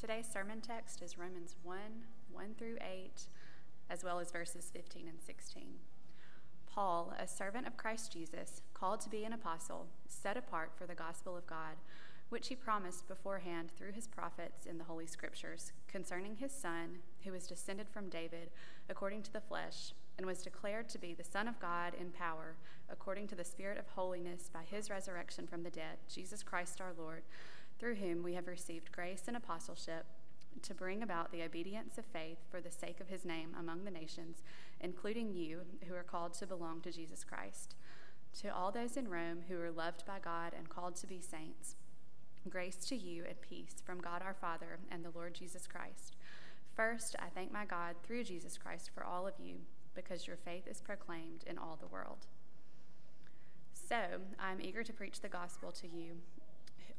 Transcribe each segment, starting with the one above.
Today's sermon text is Romans 1 1 through 8, as well as verses 15 and 16. Paul, a servant of Christ Jesus, called to be an apostle, set apart for the gospel of God, which he promised beforehand through his prophets in the Holy Scriptures, concerning his Son, who was descended from David according to the flesh, and was declared to be the Son of God in power, according to the Spirit of holiness by his resurrection from the dead, Jesus Christ our Lord through whom we have received grace and apostleship to bring about the obedience of faith for the sake of his name among the nations, including you who are called to belong to Jesus Christ. To all those in Rome who are loved by God and called to be saints, grace to you and peace from God our Father and the Lord Jesus Christ. First, I thank my God through Jesus Christ for all of you, because your faith is proclaimed in all the world. So, I'm eager to preach the gospel to you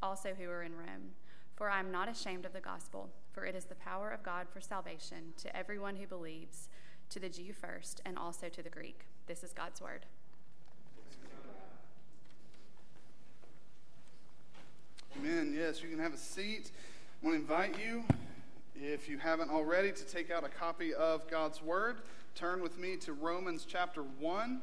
also who are in Rome. For I am not ashamed of the gospel, for it is the power of God for salvation to everyone who believes, to the Jew first, and also to the Greek. This is God's word. Amen. Yes, you can have a seat. I want to invite you, if you haven't already, to take out a copy of God's Word. Turn with me to Romans chapter 1.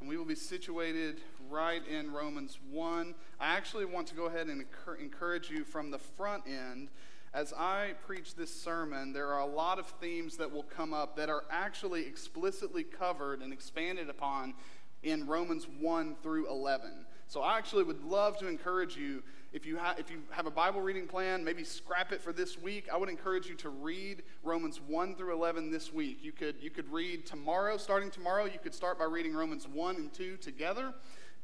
And we will be situated right in Romans 1. I actually want to go ahead and encourage you from the front end. As I preach this sermon, there are a lot of themes that will come up that are actually explicitly covered and expanded upon in Romans 1 through 11. So I actually would love to encourage you if you, ha- if you have a Bible reading plan, maybe scrap it for this week. I would encourage you to read Romans 1 through 11 this week. You could, you could read tomorrow, starting tomorrow, you could start by reading Romans 1 and 2 together.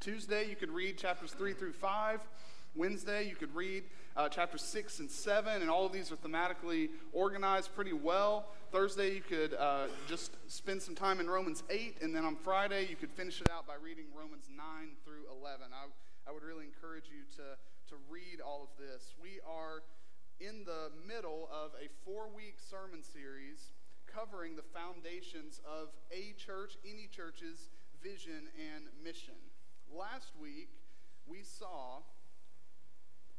Tuesday, you could read chapters 3 through 5. Wednesday, you could read uh, chapters 6 and 7, and all of these are thematically organized pretty well. Thursday, you could uh, just spend some time in Romans 8, and then on Friday, you could finish it out by reading Romans 9 through 11. I, I would really encourage you to to read all of this. We are in the middle of a four week sermon series covering the foundations of a church, any church's vision and mission. Last week, we saw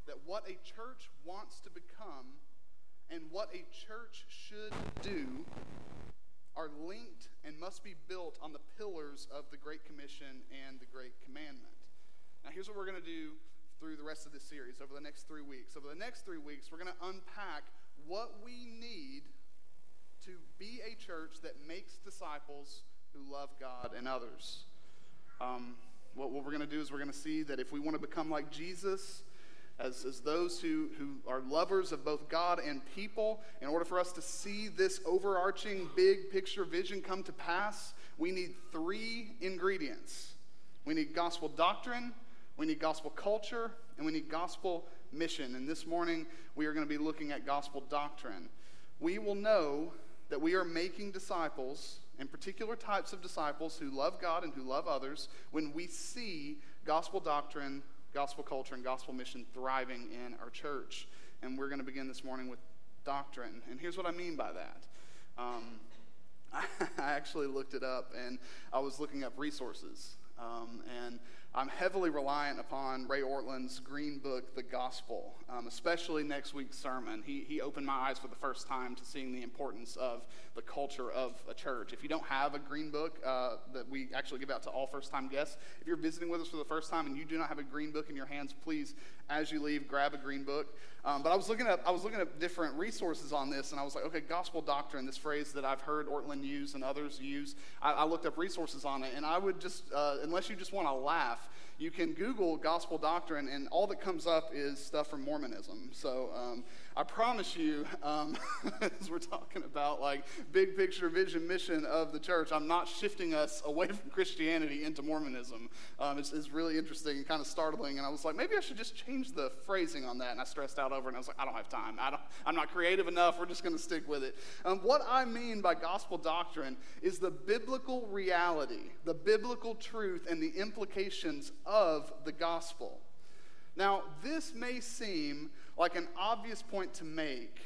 that what a church wants to become and what a church should do are linked and must be built on the pillars of the Great Commission and the Great Commandment. Now, here's what we're going to do through the rest of this series over the next three weeks. Over the next three weeks, we're going to unpack what we need to be a church that makes disciples who love God and others. Um, what, what, we're going to do is we're going to see that if we want to become like Jesus, as, as those who, who are lovers of both God and people, in order for us to see this overarching big picture vision come to pass, we need three ingredients. We need gospel doctrine, we need gospel culture and we need gospel mission. And this morning, we are going to be looking at gospel doctrine. We will know that we are making disciples, and particular types of disciples who love God and who love others, when we see gospel doctrine, gospel culture, and gospel mission thriving in our church. And we're going to begin this morning with doctrine. And here's what I mean by that. Um, I actually looked it up, and I was looking up resources. Um, and I'm heavily reliant upon Ray Ortlund's green book, The Gospel, um, especially next week's sermon. He, he opened my eyes for the first time to seeing the importance of the culture of a church. If you don't have a green book uh, that we actually give out to all first time guests, if you're visiting with us for the first time and you do not have a green book in your hands, please, as you leave, grab a green book. Um, but I was looking at I was looking at different resources on this, and I was like, okay, gospel doctrine, this phrase that I've heard Ortlund use and others use. I, I looked up resources on it, and I would just, uh, unless you just want to laugh, you can Google gospel doctrine, and all that comes up is stuff from Mormonism. So um, I promise you, um, as we're talking about like big picture vision mission of the church, I'm not shifting us away from Christianity into Mormonism. Um, it's, it's, really interesting and kind of startling. And I was like, maybe I should just change the phrasing on that. And I stressed out over it, and I was like, I don't have time. I don't, I'm not creative enough. We're just going to stick with it. Um, what I mean by gospel doctrine is the biblical reality, the biblical truth, and the implications of the gospel. Now, this may seem like an obvious point to make,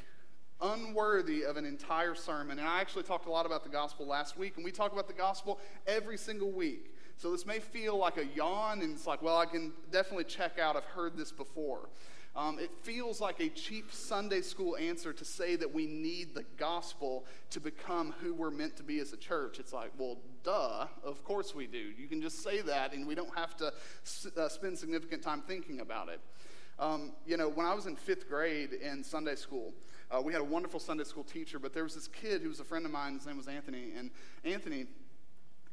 unworthy of an entire sermon. And I actually talked a lot about the gospel last week, and we talk about the gospel every single week. So this may feel like a yawn, and it's like, well, I can definitely check out. I've heard this before. Um, it feels like a cheap Sunday school answer to say that we need the gospel to become who we're meant to be as a church. It's like, well, duh, of course we do. You can just say that and we don't have to uh, spend significant time thinking about it. Um, you know, when I was in fifth grade in Sunday school, uh, we had a wonderful Sunday school teacher, but there was this kid who was a friend of mine. His name was Anthony. And Anthony,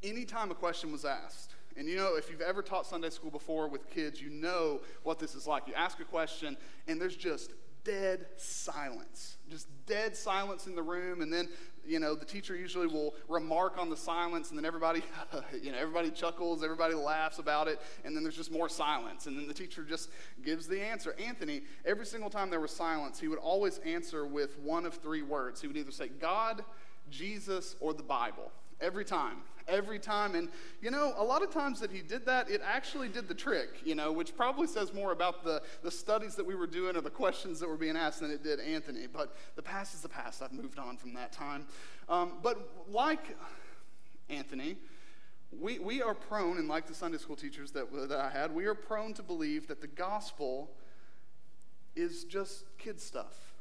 anytime a question was asked, and you know, if you've ever taught Sunday school before with kids, you know what this is like. You ask a question, and there's just dead silence. Just dead silence in the room, and then you know the teacher usually will remark on the silence, and then everybody, you know, everybody chuckles, everybody laughs about it, and then there's just more silence, and then the teacher just gives the answer. Anthony, every single time there was silence, he would always answer with one of three words. He would either say God, Jesus, or the Bible. Every time every time. And, you know, a lot of times that he did that, it actually did the trick, you know, which probably says more about the, the studies that we were doing or the questions that were being asked than it did Anthony. But the past is the past. I've moved on from that time. Um, but like Anthony, we, we are prone, and like the Sunday school teachers that, that I had, we are prone to believe that the gospel is just kid stuff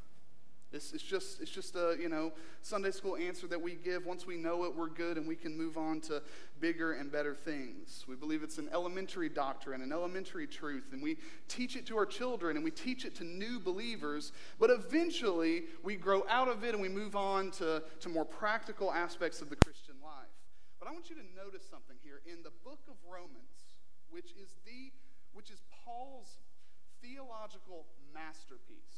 it's, it's, just, it's just a, you know, Sunday school answer that we give. Once we know it, we're good and we can move on to bigger and better things. We believe it's an elementary doctrine, an elementary truth, and we teach it to our children and we teach it to new believers, but eventually we grow out of it and we move on to, to more practical aspects of the Christian life. But I want you to notice something here. In the book of Romans, which is the which is Paul's theological masterpiece.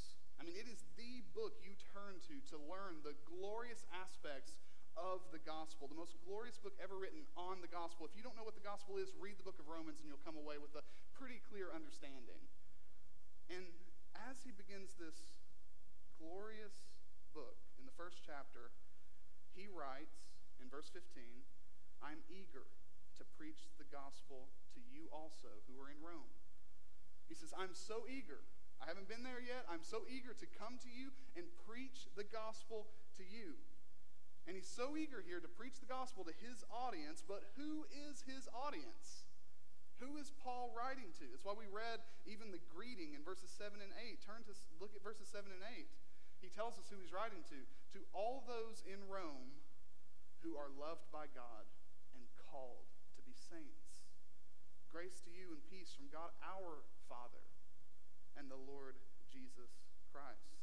I mean, it is the book you turn to to learn the glorious aspects of the gospel, the most glorious book ever written on the gospel. If you don't know what the gospel is, read the book of Romans and you'll come away with a pretty clear understanding. And as he begins this glorious book in the first chapter, he writes in verse 15, I'm eager to preach the gospel to you also who are in Rome. He says, I'm so eager I haven't been there yet. I'm so eager to come to you and preach the gospel to you. And he's so eager here to preach the gospel to his audience, but who is his audience? Who is Paul writing to? It's why we read even the greeting in verses 7 and 8. Turn to look at verses 7 and 8. He tells us who he's writing to. To all those in Rome who are loved by God and called to be saints. Grace to you and peace from God our Father and the Lord Jesus Christ.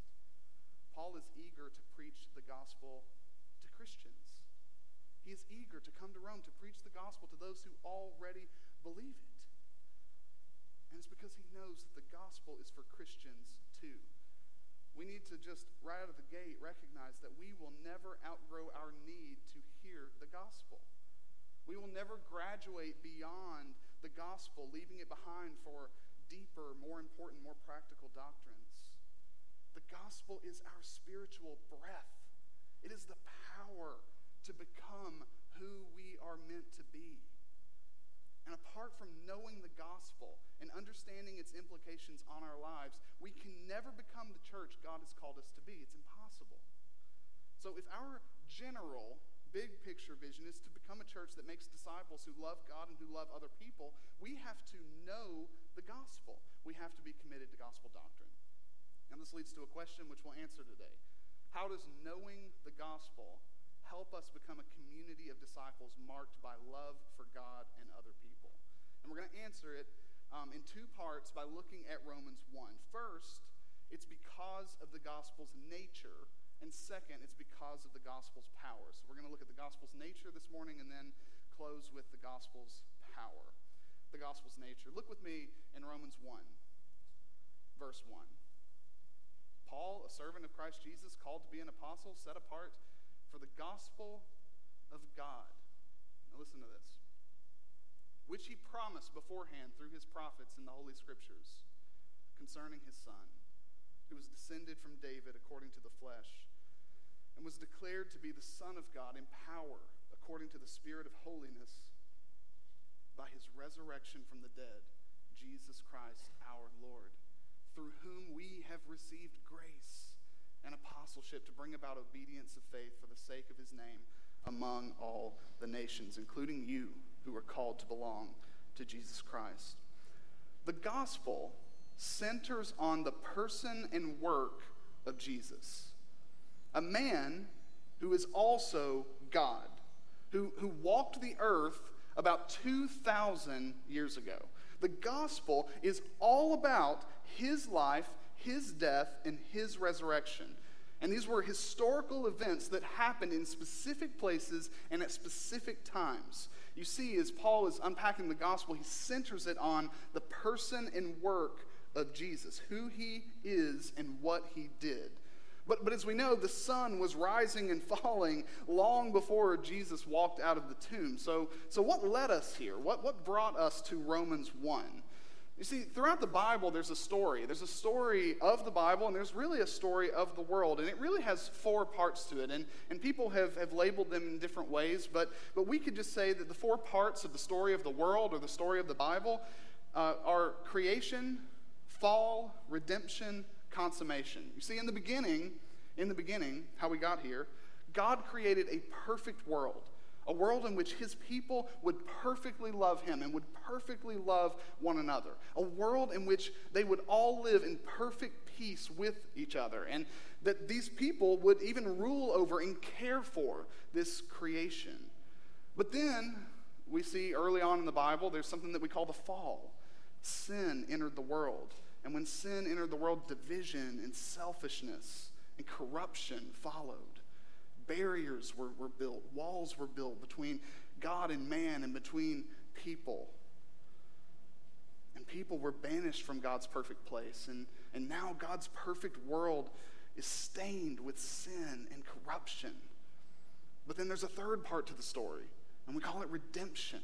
Paul is eager to preach the gospel to Christians. He is eager to come to Rome to preach the gospel to those who already believe it. And it's because he knows that the gospel is for Christians too. We need to just, right out of the gate, recognize that we will never outgrow our need to hear the gospel. We will never graduate beyond the gospel, leaving it behind for deeper, more important, more practical doctrines. The gospel is our spiritual breath, it is the power to become who we are meant to be. And apart from knowing the gospel and understanding its implications on our lives, we can never become the church God has called us to be. It's impossible. So if our general big picture vision is to become a church that makes disciples who love God and who love other people, we have to know the gospel. We have to be committed to gospel doctrine. And this leads to a question which we'll answer today. How does knowing the gospel help us become a community of disciples marked by love for God and other people? And we're going to answer it um, in two parts by looking at Romans 1. First, it's because of the gospel's nature and second, it's because of the gospel's power. So we're going to look at the gospel's nature this morning and then close with the gospel's power. The gospel's nature. Look with me in Romans 1, verse 1. Paul, a servant of Christ Jesus, called to be an apostle, set apart for the gospel of God. Now listen to this. Which he promised beforehand through his prophets in the Holy Scriptures concerning his Son, who was descended from David according to the flesh and was declared to be the Son of God in power according to the Spirit of holiness by his resurrection from the dead, Jesus Christ our Lord, through whom we have received grace and apostleship to bring about obedience of faith for the sake of his name among all the nations, including you who are called to belong to Jesus Christ. The gospel centers on the person and work of Jesus, a man who is also God, who, who walked the earth about 2,000 years ago. The gospel is all about his life, his death, and his resurrection. And these were historical events that happened in specific places and at specific times. You see, as Paul is unpacking the gospel, he centers it on the person and work of Jesus, who he is and what he did. But, but as we know, the sun was rising and falling long before Jesus walked out of the tomb. So, so what led us here? What, what brought us to Romans 1? You see, throughout the Bible, there's a story. There's a story of the Bible, and there's really a story of the world. And it really has four parts to it. And, and people have, have labeled them in different ways, but, but we could just say that the four parts of the story of the world or the story of the Bible uh, are creation, fall, redemption, consummation. You see, in the beginning, in the beginning, how we got here, God created a perfect world, a world in which his people would perfectly love him and would perfectly love one another, a world in which they would all live in perfect peace with each other, and that these people would even rule over and care for this creation. But then we see early on in the Bible, there's something that we call the fall. Sin entered the world. And when sin entered the world, division and selfishness and corruption followed. Barriers were, were built, walls were built between God and man and between people. And people were banished from God's perfect place. And, and now God's perfect world is stained with sin and corruption. But then there's a third part to the story, and we call it redemption.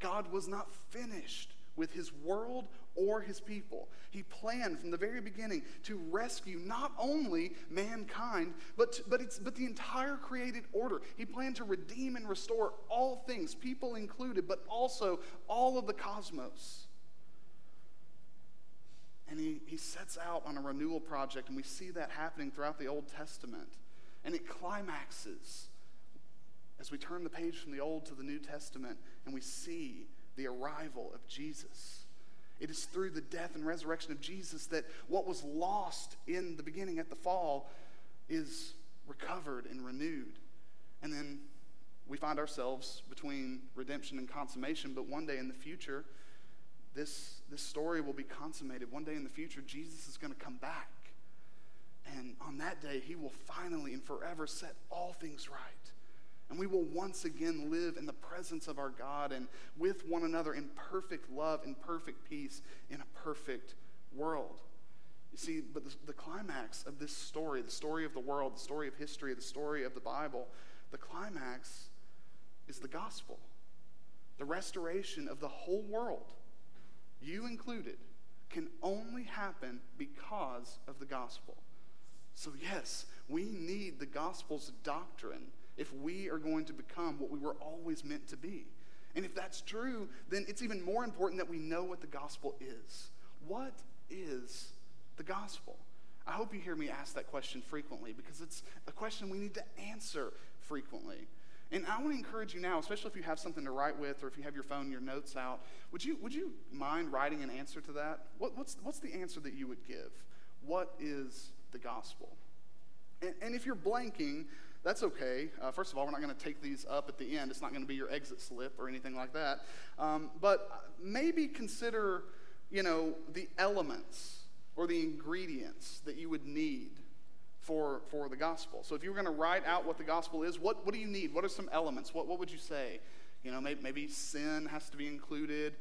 God was not finished with his world or his people. He planned from the very beginning to rescue not only mankind, but, to, but, it's, but the entire created order. He planned to redeem and restore all things, people included, but also all of the cosmos. And he, he sets out on a renewal project, and we see that happening throughout the Old Testament. And it climaxes as we turn the page from the Old to the New Testament and we see the arrival of Jesus. It is through the death and resurrection of Jesus that what was lost in the beginning at the fall is recovered and renewed. And then we find ourselves between redemption and consummation, but one day in the future, this, this story will be consummated. One day in the future, Jesus is going to come back. And on that day, he will finally and forever set all things right. And we will once again live in the presence of our God and with one another in perfect love and perfect peace in a perfect world. You see, but the, the, climax of this story, the story of the world, the story of history, the story of the Bible, the climax is the gospel. The restoration of the whole world, you included, can only happen because of the gospel. So, yes, we need the gospel's doctrine if we are going to become what we were always meant to be. And if that's true, then it's even more important that we know what the gospel is. What is the gospel? I hope you hear me ask that question frequently because it's a question we need to answer frequently. And I want to encourage you now, especially if you have something to write with or if you have your phone, your notes out, would you, would you mind writing an answer to that? What, what's, what's the answer that you would give? What is the gospel? And, and if you're blanking, that's okay. Uh, first of all, we're not going to take these up at the end. It's not going to be your exit slip or anything like that. Um, but maybe consider, you know, the elements or the ingredients that you would need for, for the gospel. So if you were going to write out what the gospel is, what, what do you need? What are some elements? What, what would you say? You know, maybe, maybe sin has to be included.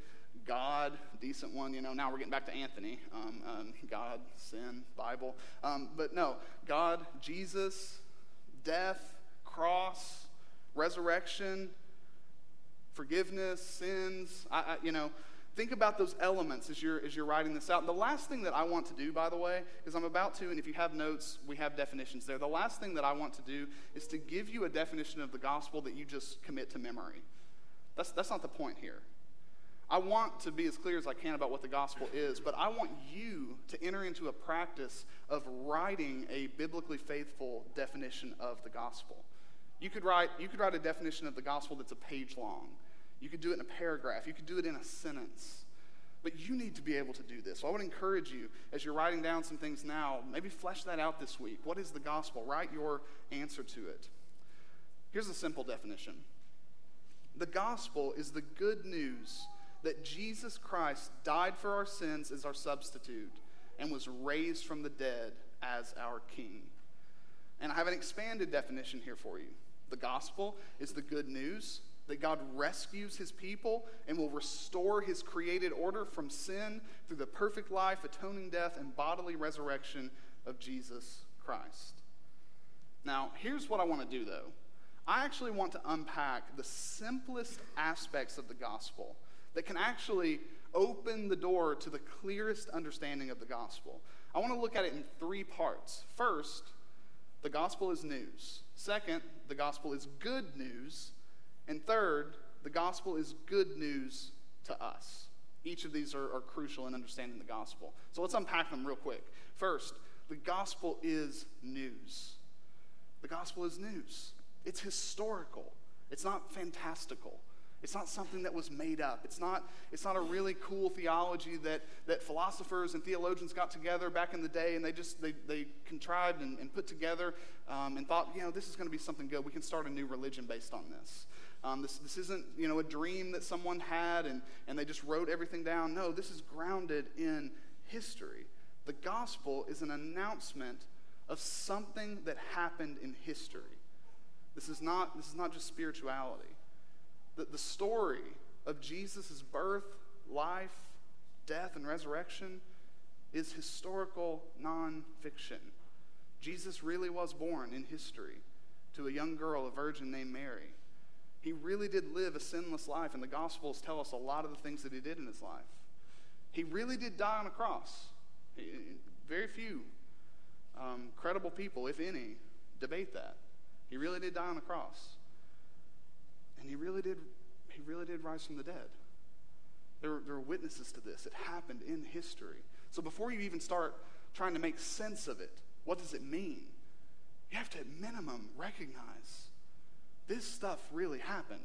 God, decent one, you know. Now we're getting back to Anthony. Um, um, God, sin, Bible. Um, but no, God, Jesus, death, cross, resurrection, forgiveness, sins. I, I, you know, think about those elements as you're, as you're writing this out. The last thing that I want to do, by the way, is I'm about to, and if you have notes, we have definitions there. The last thing that I want to do is to give you a definition of the gospel that you just commit to memory. That's, that's not the point here. I want to be as clear as I can about what the gospel is, but I want you to enter into a practice of writing a biblically faithful definition of the gospel. You could write, you could write a definition of the gospel that's a page long. You could do it in a paragraph. You could do it in a sentence. But you need to be able to do this. So I would encourage you, as you're writing down some things now, maybe flesh that out this week. What is the gospel? Write your answer to it. Here's a simple definition the gospel is the good news that Jesus Christ died for our sins as our substitute and was raised from the dead as our king. And I have an expanded definition here for you. The gospel is the good news that God rescues his people and will restore his created order from sin through the perfect life, atoning death, and bodily resurrection of Jesus Christ. Now, here's what I want to do though. I actually want to unpack the simplest aspects of the gospel that can actually open the door to the clearest understanding of the gospel. I want to look at it in three parts. First, the gospel is news. Second, the gospel is good news. And third, the gospel is good news to us. Each of these are, are, crucial in understanding the gospel. So let's unpack them real quick. First, the gospel is news. The gospel is news, it's historical, it's not fantastical. It's not something that was made up. It's not, it's not a really cool theology that, that philosophers and theologians got together back in the day and they just they, they contrived and, and put together um, and thought, you know, this is going to be something good. We can start a new religion based on this. Um, this, this isn't, you know, a dream that someone had and, and they just wrote everything down. No, this is grounded in history. The gospel is an announcement of something that happened in history. This is not, this is not just spirituality. The, the story of Jesus' birth, life, death, and resurrection is historical nonfiction. Jesus really was born in history to a young girl, a virgin named Mary. He really did live a sinless life, and the Gospels tell us a lot of the things that he did in his life. He really did die on a cross. Very few um, credible people, if any, debate that. He really did die on a cross. And he really did, he really did rise from the dead. There were, there were witnesses to this. It happened in history. So before you even start trying to make sense of it, what does it mean? You have to, at minimum, recognize this stuff really happened.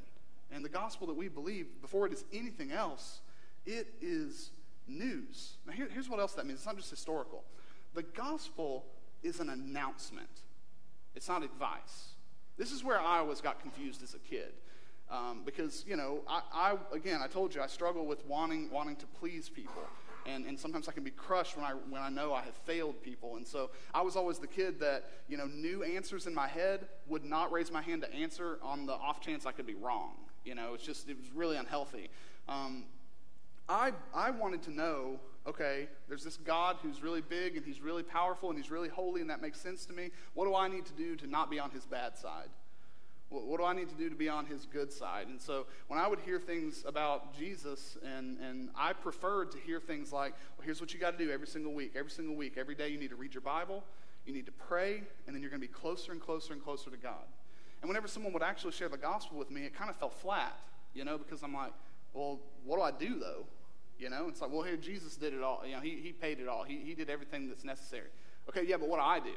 And the gospel that we believe, before it is anything else, it is news. Now, here, here's what else that means it's not just historical. The gospel is an announcement, it's not advice. This is where I always got confused as a kid. Um, because, you know, I, I, again, I told you, I struggle with wanting, wanting to please people. And, and sometimes I can be crushed when I, when I know I have failed people. And so I was always the kid that, you know, knew answers in my head, would not raise my hand to answer on the off chance I could be wrong. You know, it's just, it was really unhealthy. Um, I, I wanted to know okay, there's this God who's really big and he's really powerful and he's really holy and that makes sense to me. What do I need to do to not be on his bad side? What do I need to do to be on his good side? And so when I would hear things about Jesus, and, and I preferred to hear things like, well, here's what you got to do every single week. Every single week, every day, you need to read your Bible, you need to pray, and then you're going to be closer and closer and closer to God. And whenever someone would actually share the gospel with me, it kind of fell flat, you know, because I'm like, well, what do I do though? You know, it's like, well, here, Jesus did it all. You know, he, he paid it all. He, he did everything that's necessary. Okay, yeah, but what do I do?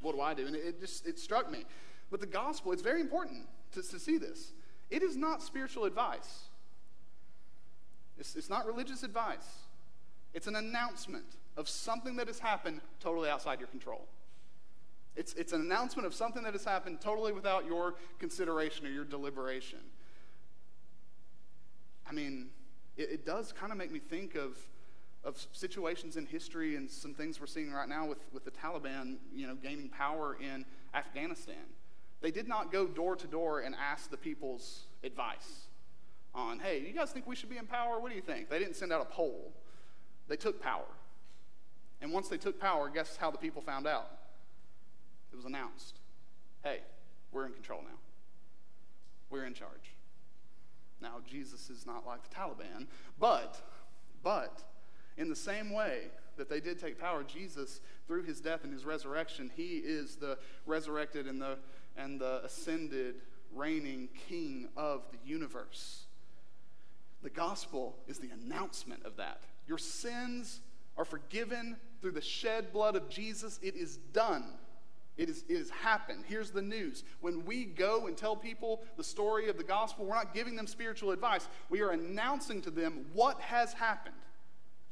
What do I do? And it, it just, it struck me. But the gospel, it's very important to, to see this. It is not spiritual advice, it's, it's not religious advice. It's an announcement of something that has happened totally outside your control. It's, it's an announcement of something that has happened totally without your consideration or your deliberation. I mean, it, it does kind of make me think of, of situations in history and some things we're seeing right now with, with the Taliban, you know, gaining power in Afghanistan. They did not go door to door and ask the people's advice on, hey, you guys think we should be in power? What do you think? They didn't send out a poll. They took power. And once they took power, guess how the people found out? It was announced hey, we're in control now. We're in charge. Now, Jesus is not like the Taliban, but, but, in the same way that they did take power, Jesus, through his death and his resurrection, he is the resurrected and the and the ascended, reigning king of the universe. The gospel is the announcement of that. Your sins are forgiven through the shed blood of Jesus. It is done. It, is, it has happened. Here's the news. When we go and tell people the story of the gospel, we're not giving them spiritual advice. We are announcing to them what has happened.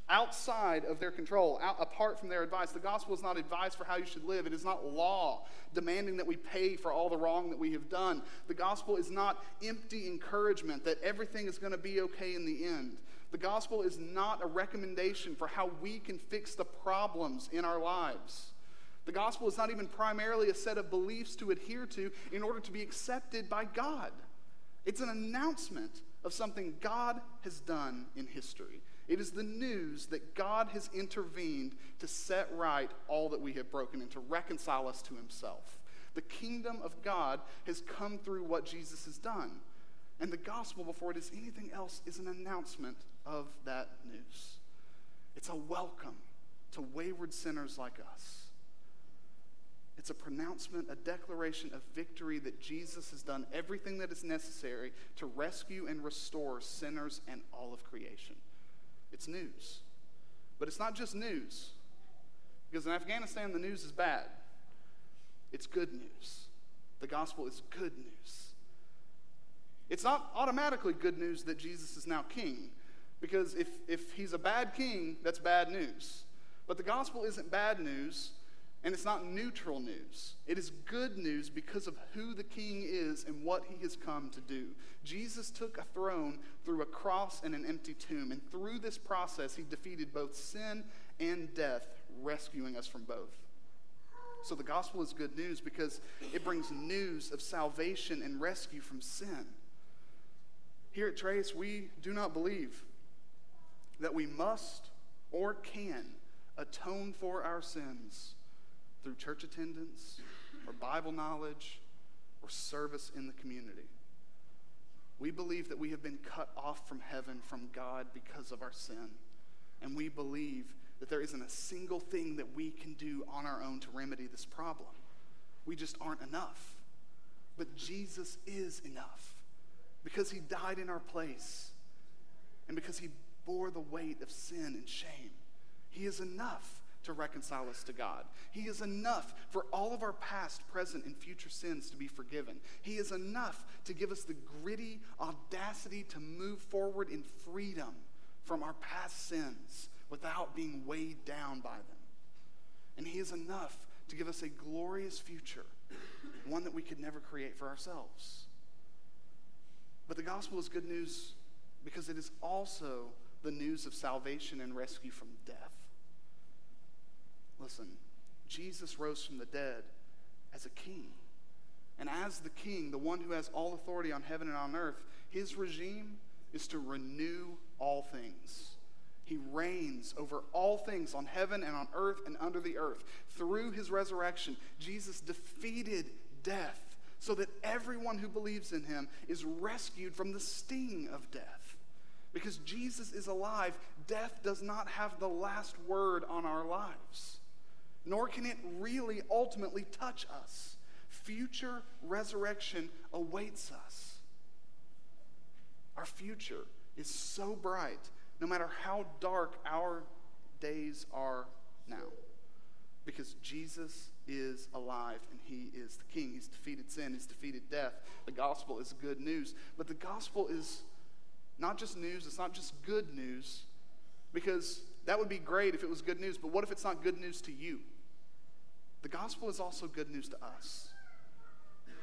Outside of their control, out, apart from their advice. The gospel is not advice for how you should live. It is not law demanding that we pay for all the wrong that we have done. The gospel is not empty encouragement that everything is going to be okay in the end. The gospel is not a recommendation for how we can fix the problems in our lives. The gospel is not even primarily a set of beliefs to adhere to in order to be accepted by God. It's an announcement of something God has done in history. It is the news that God has intervened to set right all that we have broken and to reconcile us to Himself. The kingdom of God has come through what Jesus has done. And the gospel, before it is anything else, is an announcement of that news. It's a welcome to wayward sinners like us. It's a pronouncement, a declaration of victory that Jesus has done everything that is necessary to rescue and restore sinners and all of creation. It's news. But it's not just news, because in Afghanistan, the news is bad. It's good news. The gospel is good news. It's not automatically good news that Jesus is now king, because if, if he's a bad king, that's bad news. But the gospel isn't bad news and it's not neutral news. It is good news because of who the king is and what he has come to do. Jesus took a throne through a cross and an empty tomb. And through this process, he defeated both sin and death, rescuing us from both. So the gospel is good news because it brings news of salvation and rescue from sin. Here at Trace, we do not believe that we must or can atone for our sins through church attendance or Bible knowledge or service in the community. We believe that we have been cut off from heaven, from God, because of our sin. And we believe that there isn't a single thing that we can do on our own to remedy this problem. We just aren't enough. But Jesus is enough because he died in our place and because he bore the weight of sin and shame. He is enough to reconcile us to God. He is enough for all of our past, present, and future sins to be forgiven. He is enough to give us the gritty audacity to move forward in freedom from our past sins without being weighed down by them. And He is enough to give us a glorious future, one that we could never create for ourselves. But the gospel is good news because it is also the news of salvation and rescue from death. Listen, Jesus rose from the dead as a king. And as the king, the one who has all authority on heaven and on earth, his regime is to renew all things. He reigns over all things on heaven and on earth and under the earth. Through his resurrection, Jesus defeated death so that everyone who believes in him is rescued from the sting of death. Because Jesus is alive, death does not have the last word on our lives nor can it really ultimately touch us. Future resurrection awaits us. Our future is so bright, no matter how dark our days are now, because Jesus is alive and he is the king. He's defeated sin, he's defeated death. The gospel is good news, but the gospel is not just news, it's not just good news, because that would be great if it was good news, but what if it's not good news to you? The gospel is also good news to us.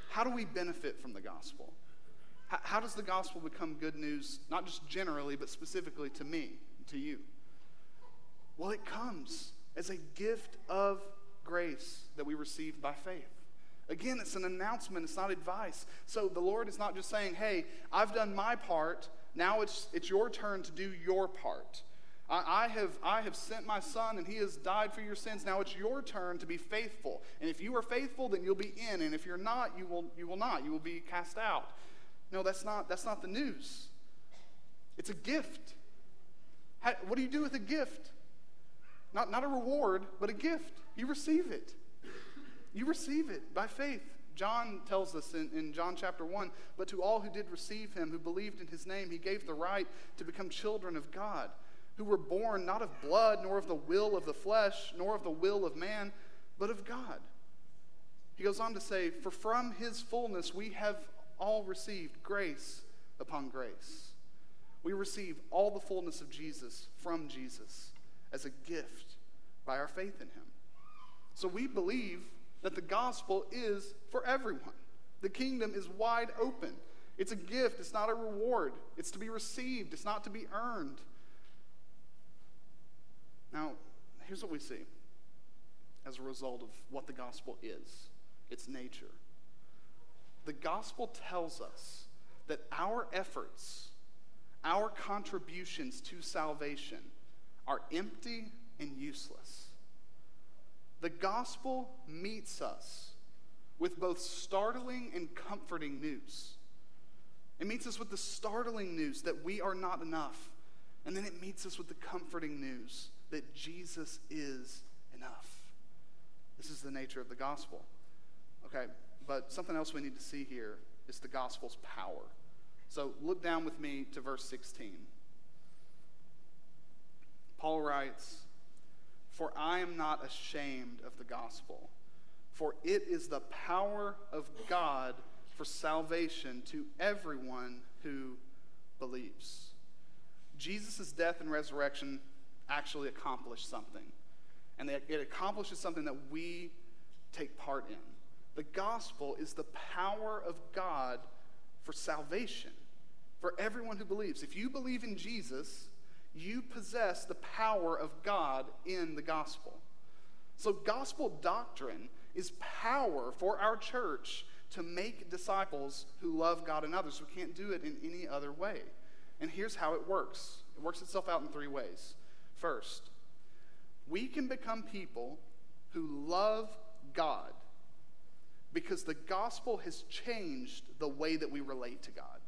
How do we benefit from the gospel? How, how does the gospel become good news, not just generally, but specifically to me, to you? Well, it comes as a gift of grace that we receive by faith. Again, it's an announcement, it's not advice. So the Lord is not just saying, hey, I've done my part, now it's, it's your turn to do your part. I, I, have, I have sent my son and he has died for your sins. Now it's your turn to be faithful. And if you are faithful, then you'll be in. And if you're not, you will, you will not. You will be cast out. No, that's not, that's not the news. It's a gift. How, what do you do with a gift? Not, not a reward, but a gift. You receive it. You receive it by faith. John tells us in, in John chapter 1 But to all who did receive him, who believed in his name, he gave the right to become children of God who were born not of blood, nor of the will of the flesh, nor of the will of man, but of God. He goes on to say, For from his fullness we have all received grace upon grace. We receive all the fullness of Jesus from Jesus. as a gift by our faith in him. So we believe that the gospel is for everyone. The kingdom is wide open. It's a gift, it's not a reward. It's to be received, it's not to be earned. Now, here's what we see as a result of what the gospel is its nature. The gospel tells us that our efforts, our contributions to salvation, are empty and useless. The gospel meets us with both startling and comforting news. It meets us with the startling news that we are not enough. And then it meets us with the comforting news that Jesus is enough. This is the nature of the gospel. Okay, but something else we need to see here is the gospel's power. So look down with me to verse 16. Paul writes, For I am not ashamed of the gospel, for it is the power of God for salvation to everyone who believes. Jesus' death and resurrection actually accomplish something. And it accomplishes something that we take part in. The gospel is the power of God for salvation for everyone who believes. If you believe in Jesus, you possess the power of God in the gospel. So, gospel doctrine is power for our church to make disciples who love God and others. We can't do it in any other way. And here's how it works it works itself out in three ways. First, we can become people who love God because the gospel has changed the way that we relate to God.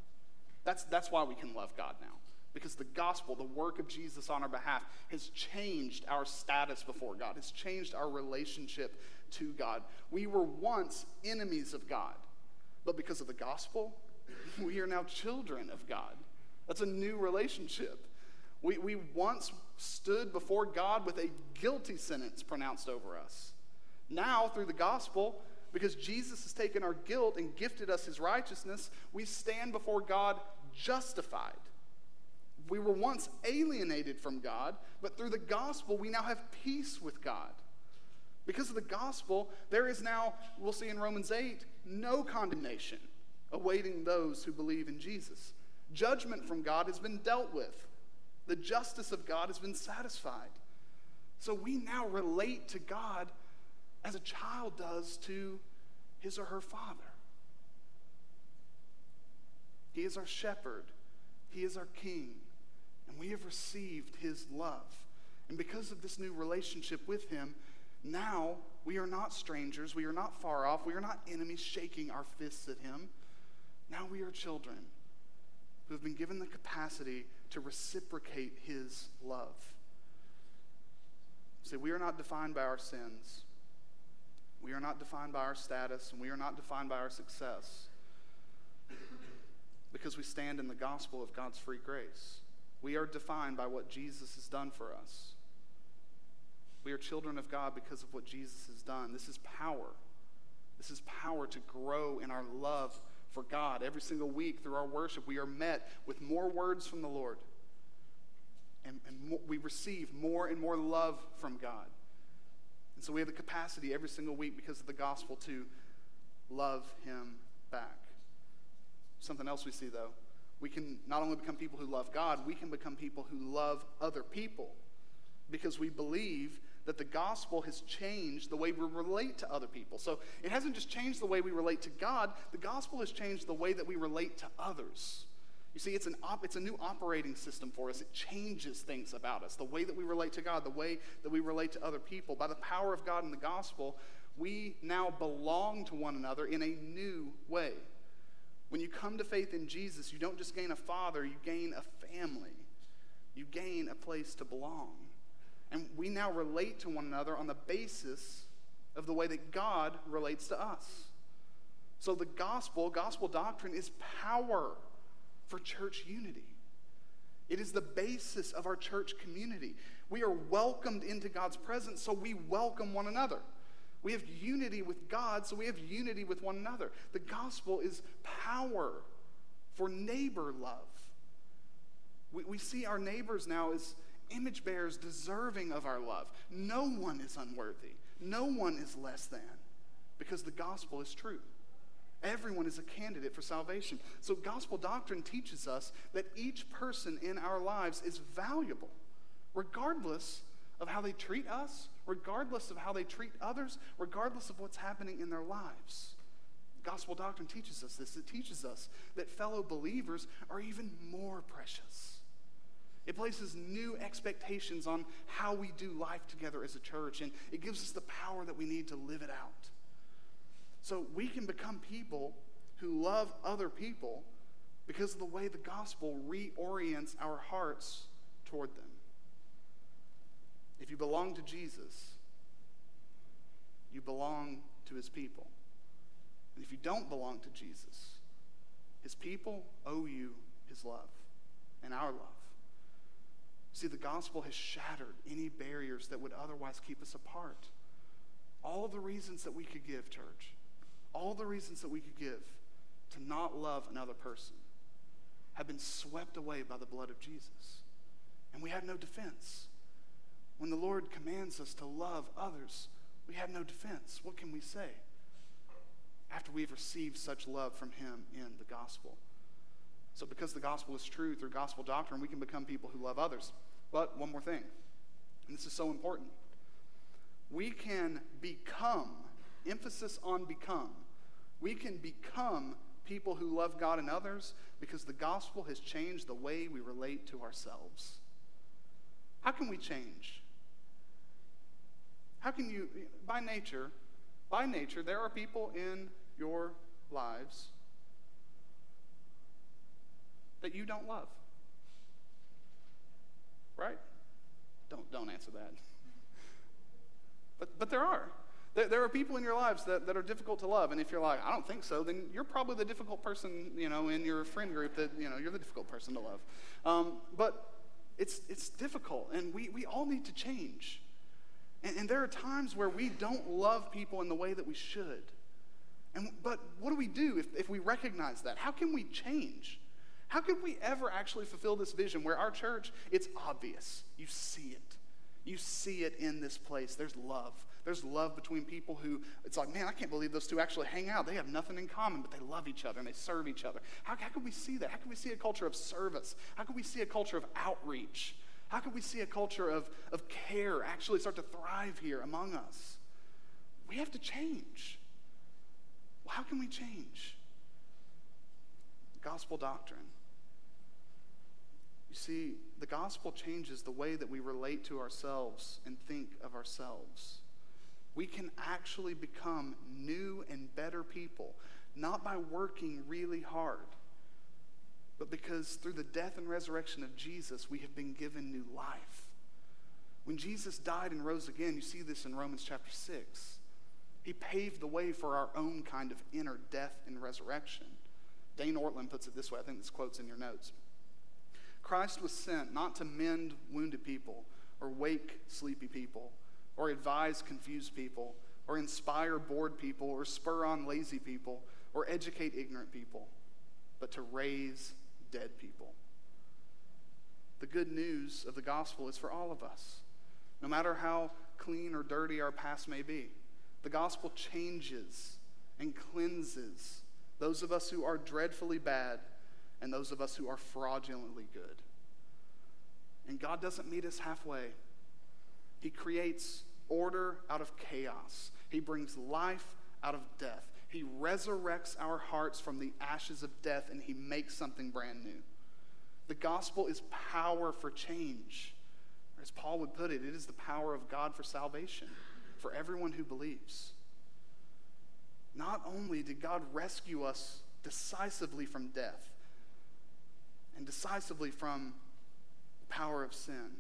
That's, that's why we can love God now. Because the gospel, the work of Jesus on our behalf, has changed our status before God, has changed our relationship to God. We were once enemies of God, but because of the gospel, we are now children of God. That's a new relationship. We, we once stood before God with a guilty sentence pronounced over us. Now, through the gospel, because Jesus has taken our guilt and gifted us his righteousness, we stand before God justified. We were once alienated from God, but through the gospel, we now have peace with God. Because of the gospel, there is now, we'll see in Romans 8, no condemnation awaiting those who believe in Jesus. Judgment from God has been dealt with, the justice of God has been satisfied. So we now relate to God as a child does to his or her father. He is our shepherd, He is our king, and we have received His love. And because of this new relationship with Him, now we are not strangers, we are not far off, we are not enemies shaking our fists at Him. Now we are children who have been given the capacity to reciprocate His love. See, we are not defined by our sins. We are not defined by our status, and we are not defined by our success because we stand in the gospel of God's free grace. We are defined by what Jesus has done for us. We are children of God because of what Jesus has done. This is power. This is power to grow in our love for God. Every single week through our worship, we are met with more words from the Lord. And, and more, we receive more and more love from God. And so we have the capacity every single week because of the gospel to love Him back. Something else we see, though, we can not only become people who love God, we can become people who love other people because we believe that the gospel has changed the way we relate to other people. So it hasn't just changed the way we relate to God, the gospel has changed the way that we relate to others. You see, it's, an op- it's a new operating system for us. It changes things about us. The way that we relate to God, the way that we relate to other people. By the power of God and the gospel, we now belong to one another in a new way. When you come to faith in Jesus, you don't just gain a father, you gain a family. You gain a place to belong. And we now relate to one another on the basis of the way that God relates to us. So the gospel, gospel doctrine, is power for church unity. It is the basis of our church community. We are welcomed into God's presence, so we welcome one another. We have unity with God, so we have unity with one another. The gospel is power for neighbor love. We, we see our neighbors now as image bearers deserving of our love. No one is unworthy, no one is less than, because the gospel is true. Everyone is a candidate for salvation. So, gospel doctrine teaches us that each person in our lives is valuable, regardless of how they treat us, regardless of how they treat others, regardless of what's happening in their lives. Gospel doctrine teaches us this. It teaches us that fellow believers are even more precious. It places new expectations on how we do life together as a church, and it gives us the power that we need to live it out. So we can become people who love other people because of the way the gospel reorients our hearts toward them. If you belong to Jesus, you belong to his people. And if you don't belong to Jesus, his people owe you his love and our love. See, the gospel has shattered any barriers that would otherwise keep us apart. All the reasons that we could give, church, all the reasons that we could give to not love another person have been swept away by the blood of Jesus. And we have no defense. When the Lord commands us to love others, we have no defense. What can we say? after we've received such love from Him in the gospel. So, because the gospel is true through gospel doctrine, we can become people who love others. But one more thing, and this is so important we can become, emphasis on become, we can become people who love God and others because the gospel has changed the way we relate to ourselves. How can we change? How can you, by nature, by nature, there are people in your lives that you don't love. Right? Don't, don't answer that. But, but there are. There, there are people in your lives that, that are difficult to love. And if you're like, I don't think so, then you're probably the difficult person, you know, in your friend group that, you know, you're the difficult person to love. Um, but it's, it's difficult, and we, we all need to change. And, and there are times where we don't love people in the way that we should. And, but what do we do if, if we recognize that? How can we change? How could we ever actually fulfill this vision where our church, it's obvious. You see it. You see it in this place. There's love. There's love between people who, it's like, man, I can't believe those two actually hang out. They have nothing in common, but they love each other and they serve each other. How, how could we see that? How can we see a culture of service? How can we see a culture of outreach? How can we see a culture of, of care actually start to thrive here among us? We have to change. Well, how can we change? Gospel doctrine. You see, the gospel changes the way that we relate to ourselves and think of ourselves. We can actually become new and better people, not by working really hard, but because through the death and resurrection of Jesus, we have been given new life. When Jesus died and rose again, you see this in Romans chapter 6. He paved the way for our own kind of inner death and resurrection. Dane Ortlund puts it this way I think this quote's in your notes. Christ was sent not to mend wounded people, or wake sleepy people, or advise confused people, or inspire bored people, or spur on lazy people, or educate ignorant people, but to raise dead people. The good news of the gospel is for all of us, no matter how clean or dirty our past may be. The gospel changes and cleanses those of us who are dreadfully bad and those of us who are fraudulently good. And God doesn't meet us halfway. He creates order out of chaos, He brings life out of death. He resurrects our hearts from the ashes of death and He makes something brand new. The gospel is power for change. As Paul would put it, it is the power of God for salvation for everyone who believes. Not only did God rescue us decisively from death and decisively from the power of sin,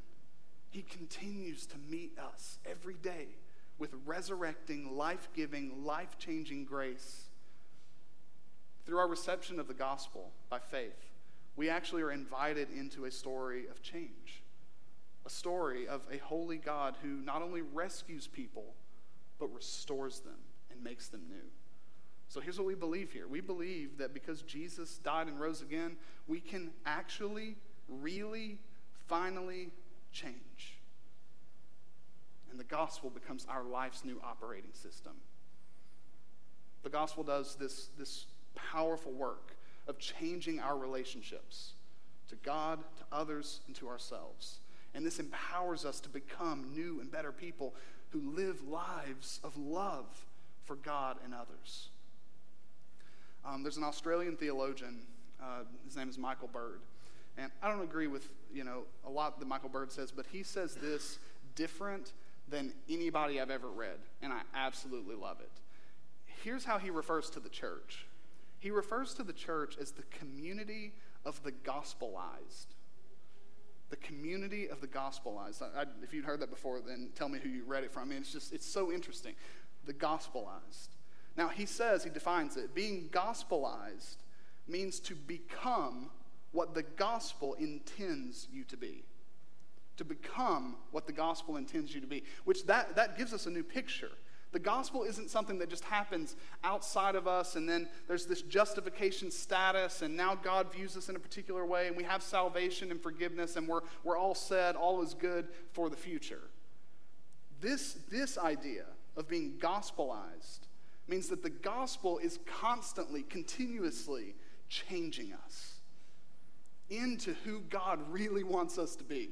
He continues to meet us every day with resurrecting, life giving, life changing grace. Through our reception of the gospel by faith, we actually are invited into a story of change a story of a holy God who not only rescues people, but restores them and makes them new. So here's what we believe here we believe that because Jesus died and rose again, we can actually, really, finally change. And the gospel becomes our life's new operating system. The gospel does this, this powerful work of changing our relationships to God, to others, and to ourselves. And this empowers us to become new and better people who live lives of love for God and others. Um, there's an Australian theologian, uh, his name is Michael Bird. And I don't agree with, you know, a lot that Michael Bird says, but he says this different than anybody I've ever read, and I absolutely love it. Here's how he refers to the church. He refers to the church as the community of the gospelized. The community of the gospelized. I, I, if you'd heard that before, then tell me who you read it from. I mean, it's just, it's so interesting. The gospelized. Now, he says, he defines it being gospelized means to become what the gospel intends you to be. To become what the gospel intends you to be, which that, that gives us a new picture. The gospel isn't something that just happens outside of us and then there's this justification status and now God views us in a particular way and we have salvation and forgiveness and we're, we're all said, all is good for the future. This, this idea of being gospelized means that the gospel is constantly, continuously changing us into who God really wants us to be.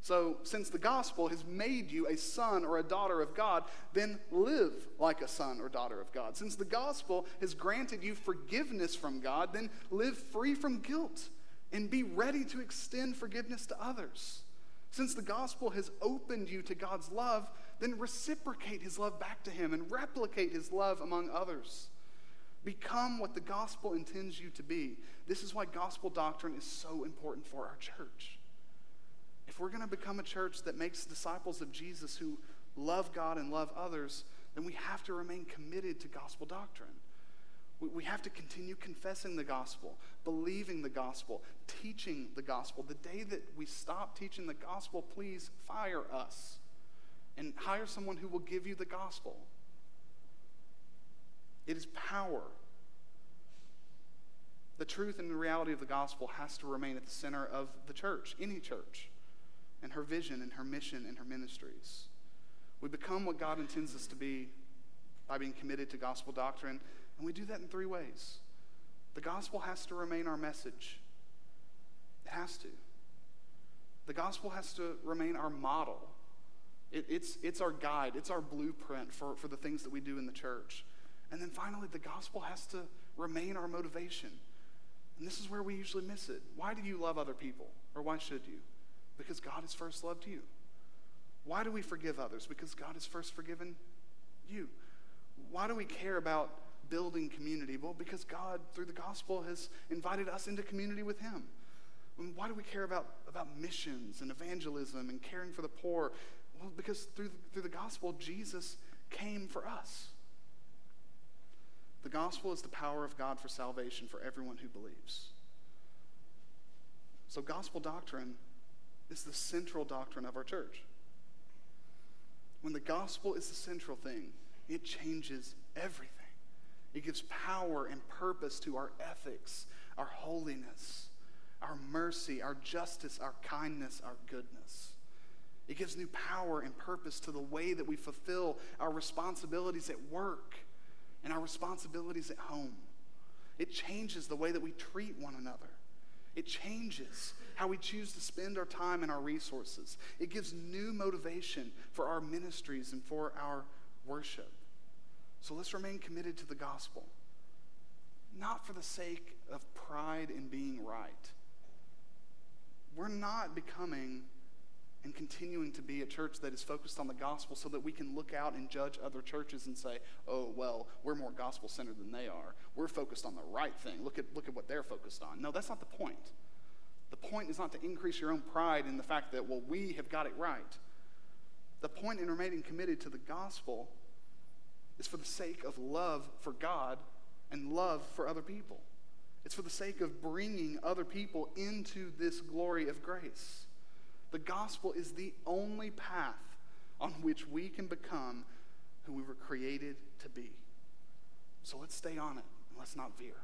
So, since the gospel has made you a son or a daughter of God, then live like a son or daughter of God. Since the gospel has granted you forgiveness from God, then live free from guilt and be ready to extend forgiveness to others. Since the gospel has opened you to God's love, then reciprocate his love back to him and replicate his love among others. Become what the gospel intends you to be. This is why gospel doctrine is so important for our church. If we're going to become a church that makes disciples of Jesus who love God and love others, then we have to remain committed to gospel doctrine. We, have to continue confessing the gospel, believing the gospel, teaching the gospel. The day that we stop teaching the gospel, please fire us and hire someone who will give you the gospel. It is power. The truth and the reality of the gospel has to remain at the center of the church, any church, and her vision and her mission and her ministries. We become what God intends us to be by being committed to gospel doctrine, and we do that in three ways. The gospel has to remain our message, it has to. The gospel has to remain our model. It, it's, it's our guide, it's our blueprint for, for the things that we do in the church. And then finally, the gospel has to remain our motivation. And this is where we usually miss it. Why do you love other people? Or why should you? Because God has first loved you. Why do we forgive others? Because God has first forgiven you. Why do we care about building community? Well, because God, through the gospel, has invited us into community with Him. Why do we care about, about missions and evangelism and caring for the poor? Well, because through through the gospel, Jesus came for us. The gospel is the power of God for salvation for everyone who believes. So, gospel doctrine is the central doctrine of our church. When the gospel is the central thing, it changes everything. It gives power and purpose to our ethics, our holiness, our mercy, our justice, our kindness, our goodness. It gives new power and purpose to the way that we fulfill our responsibilities at work and our responsibilities at home. It changes the way that we treat one another. It changes how we choose to spend our time and our resources. It gives new motivation for our ministries and for our worship. So let's remain committed to the gospel, not for the sake of pride in being right. We're not becoming and continuing to be a church that is focused on the gospel so that we can look out and judge other churches and say, oh, well, we're more gospel centered than they are. We're focused on the right thing. Look at, look at what they're focused on. No, that's not the point. The point is not to increase your own pride in the fact that, well, we have got it right. The point in remaining committed to the gospel is for the sake of love for God and love for other people. It's for the sake of bringing other people into this glory of grace. The gospel is the only path on which we can become who we were created to be. So let's stay on it and let's not veer.